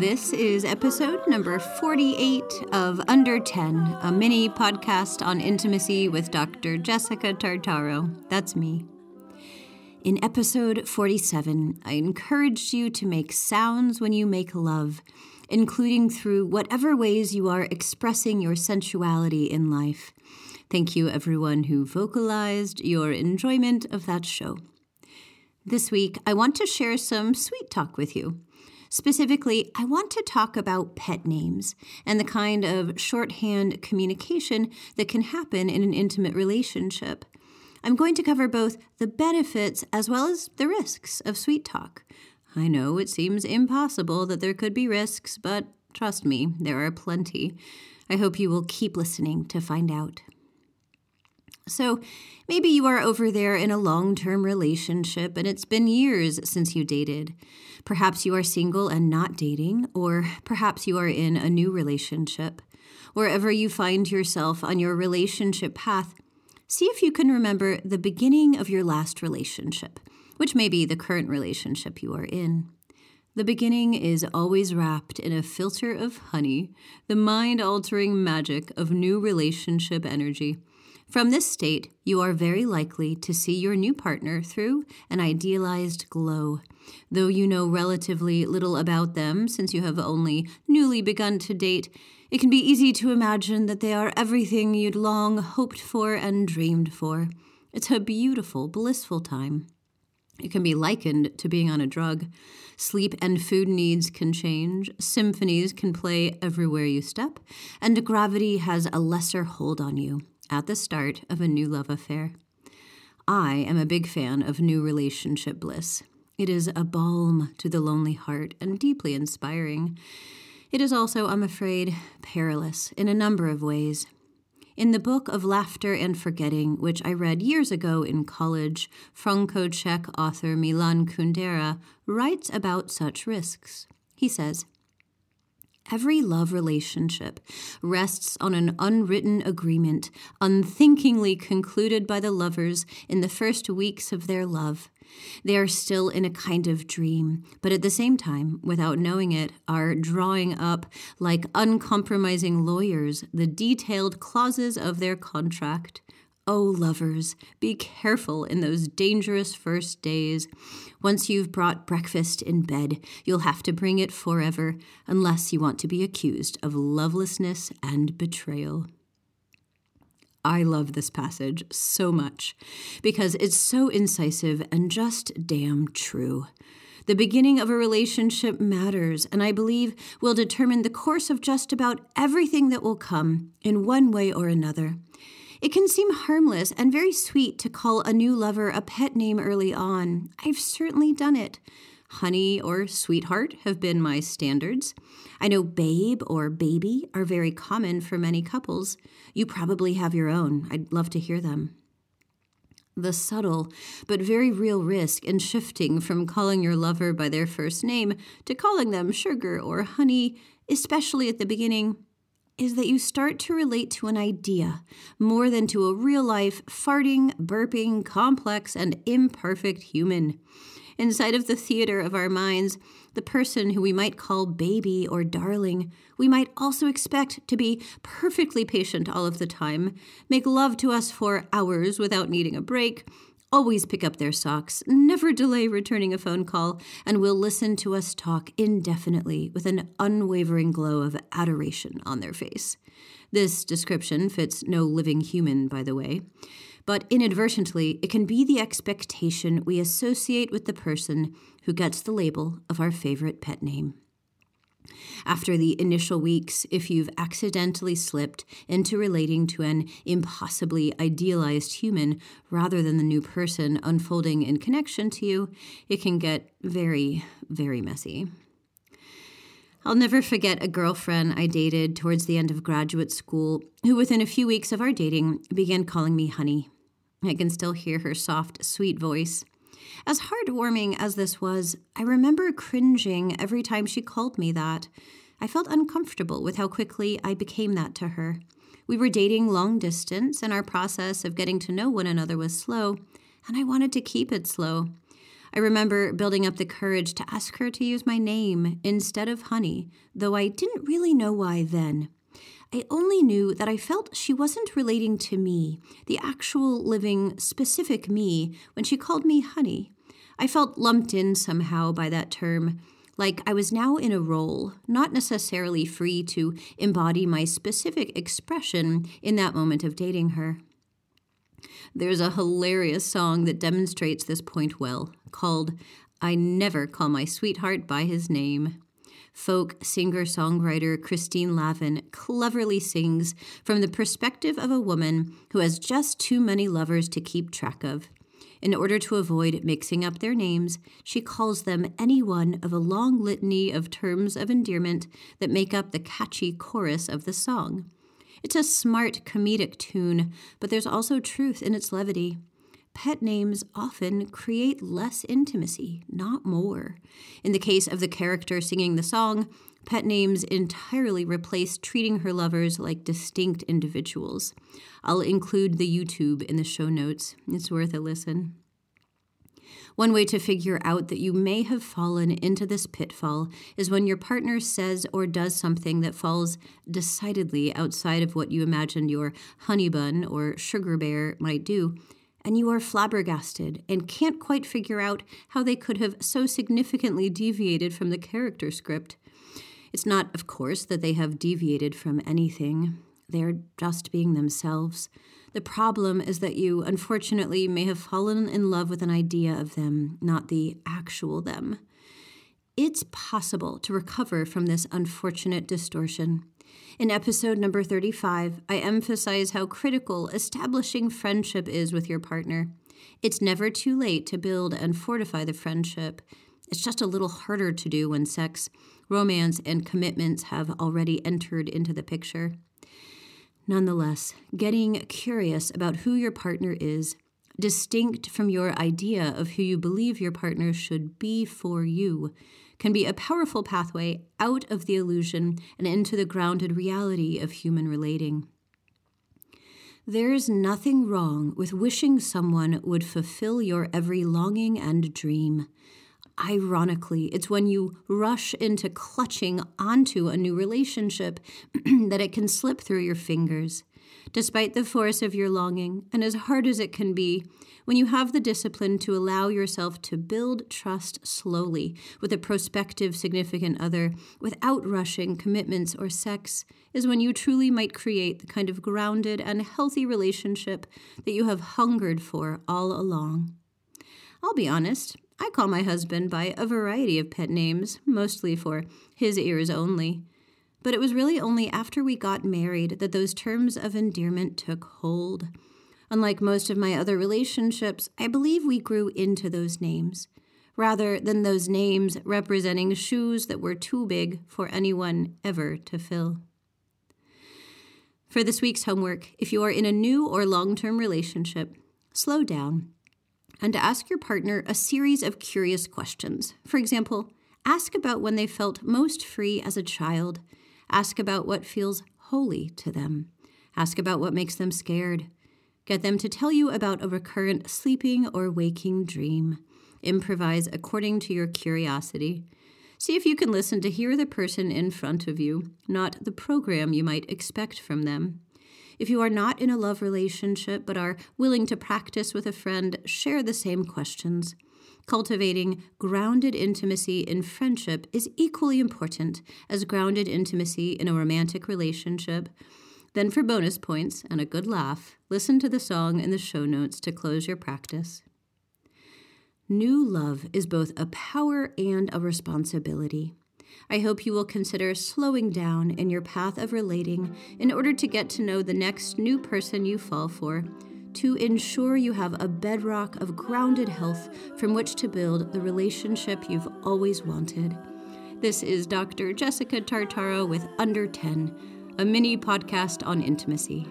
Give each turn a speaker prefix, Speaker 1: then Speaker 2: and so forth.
Speaker 1: This is episode number 48 of Under 10, a mini podcast on intimacy with Dr. Jessica Tartaro. That's me. In episode 47, I encouraged you to make sounds when you make love, including through whatever ways you are expressing your sensuality in life. Thank you, everyone who vocalized your enjoyment of that show. This week, I want to share some sweet talk with you. Specifically, I want to talk about pet names and the kind of shorthand communication that can happen in an intimate relationship. I'm going to cover both the benefits as well as the risks of sweet talk. I know it seems impossible that there could be risks, but trust me, there are plenty. I hope you will keep listening to find out. So, maybe you are over there in a long term relationship and it's been years since you dated. Perhaps you are single and not dating, or perhaps you are in a new relationship. Wherever you find yourself on your relationship path, see if you can remember the beginning of your last relationship, which may be the current relationship you are in. The beginning is always wrapped in a filter of honey, the mind altering magic of new relationship energy from this state, you are very likely to see your new partner through an idealized glow. Though you know relatively little about them since you have only newly begun to date, it can be easy to imagine that they are everything you'd long hoped for and dreamed for. It's a beautiful, blissful time. It can be likened to being on a drug. Sleep and food needs can change, symphonies can play everywhere you step, and gravity has a lesser hold on you at the start of a new love affair. I am a big fan of new relationship bliss. It is a balm to the lonely heart and deeply inspiring. It is also, I'm afraid, perilous in a number of ways. In the book of Laughter and Forgetting, which I read years ago in college, Franco Czech author Milan Kundera writes about such risks. He says, Every love relationship rests on an unwritten agreement, unthinkingly concluded by the lovers in the first weeks of their love. They are still in a kind of dream, but at the same time, without knowing it, are drawing up, like uncompromising lawyers, the detailed clauses of their contract. Oh, lovers, be careful in those dangerous first days. Once you've brought breakfast in bed, you'll have to bring it forever, unless you want to be accused of lovelessness and betrayal. I love this passage so much because it's so incisive and just damn true. The beginning of a relationship matters, and I believe will determine the course of just about everything that will come in one way or another. It can seem harmless and very sweet to call a new lover a pet name early on. I've certainly done it. Honey or sweetheart have been my standards. I know babe or baby are very common for many couples. You probably have your own. I'd love to hear them. The subtle but very real risk in shifting from calling your lover by their first name to calling them sugar or honey, especially at the beginning, is that you start to relate to an idea more than to a real life, farting, burping, complex, and imperfect human. Inside of the theater of our minds, the person who we might call baby or darling, we might also expect to be perfectly patient all of the time, make love to us for hours without needing a break, always pick up their socks, never delay returning a phone call, and will listen to us talk indefinitely with an unwavering glow of adoration on their face. This description fits no living human, by the way, but inadvertently, it can be the expectation we associate with the person who gets the label of our favorite pet name. After the initial weeks, if you've accidentally slipped into relating to an impossibly idealized human rather than the new person unfolding in connection to you, it can get very, very messy. I'll never forget a girlfriend I dated towards the end of graduate school who, within a few weeks of our dating, began calling me honey. I can still hear her soft, sweet voice. As heartwarming as this was, I remember cringing every time she called me that. I felt uncomfortable with how quickly I became that to her. We were dating long distance, and our process of getting to know one another was slow, and I wanted to keep it slow. I remember building up the courage to ask her to use my name instead of honey, though I didn't really know why then. I only knew that I felt she wasn't relating to me, the actual living, specific me, when she called me honey. I felt lumped in somehow by that term, like I was now in a role, not necessarily free to embody my specific expression in that moment of dating her. There's a hilarious song that demonstrates this point well, called I Never Call My Sweetheart by His Name. Folk singer songwriter Christine Lavin cleverly sings from the perspective of a woman who has just too many lovers to keep track of. In order to avoid mixing up their names, she calls them any one of a long litany of terms of endearment that make up the catchy chorus of the song. It's a smart comedic tune, but there's also truth in its levity. Pet names often create less intimacy, not more. In the case of the character singing the song, pet names entirely replace treating her lovers like distinct individuals. I'll include the YouTube in the show notes. It's worth a listen. One way to figure out that you may have fallen into this pitfall is when your partner says or does something that falls decidedly outside of what you imagined your honey bun or sugar bear might do, and you are flabbergasted and can't quite figure out how they could have so significantly deviated from the character script. It's not, of course, that they have deviated from anything. They're just being themselves. The problem is that you, unfortunately, may have fallen in love with an idea of them, not the actual them. It's possible to recover from this unfortunate distortion. In episode number 35, I emphasize how critical establishing friendship is with your partner. It's never too late to build and fortify the friendship. It's just a little harder to do when sex, romance, and commitments have already entered into the picture. Nonetheless, getting curious about who your partner is, distinct from your idea of who you believe your partner should be for you, can be a powerful pathway out of the illusion and into the grounded reality of human relating. There is nothing wrong with wishing someone would fulfill your every longing and dream. Ironically, it's when you rush into clutching onto a new relationship that it can slip through your fingers. Despite the force of your longing, and as hard as it can be, when you have the discipline to allow yourself to build trust slowly with a prospective significant other without rushing commitments or sex, is when you truly might create the kind of grounded and healthy relationship that you have hungered for all along. I'll be honest, I call my husband by a variety of pet names, mostly for his ears only. But it was really only after we got married that those terms of endearment took hold. Unlike most of my other relationships, I believe we grew into those names, rather than those names representing shoes that were too big for anyone ever to fill. For this week's homework, if you are in a new or long term relationship, slow down and ask your partner a series of curious questions. For example, ask about when they felt most free as a child. Ask about what feels holy to them. Ask about what makes them scared. Get them to tell you about a recurrent sleeping or waking dream. Improvise according to your curiosity. See if you can listen to hear the person in front of you, not the program you might expect from them. If you are not in a love relationship but are willing to practice with a friend, share the same questions. Cultivating grounded intimacy in friendship is equally important as grounded intimacy in a romantic relationship. Then, for bonus points and a good laugh, listen to the song in the show notes to close your practice. New love is both a power and a responsibility. I hope you will consider slowing down in your path of relating in order to get to know the next new person you fall for, to ensure you have a bedrock of grounded health from which to build the relationship you've always wanted. This is Dr. Jessica Tartaro with Under 10, a mini podcast on intimacy.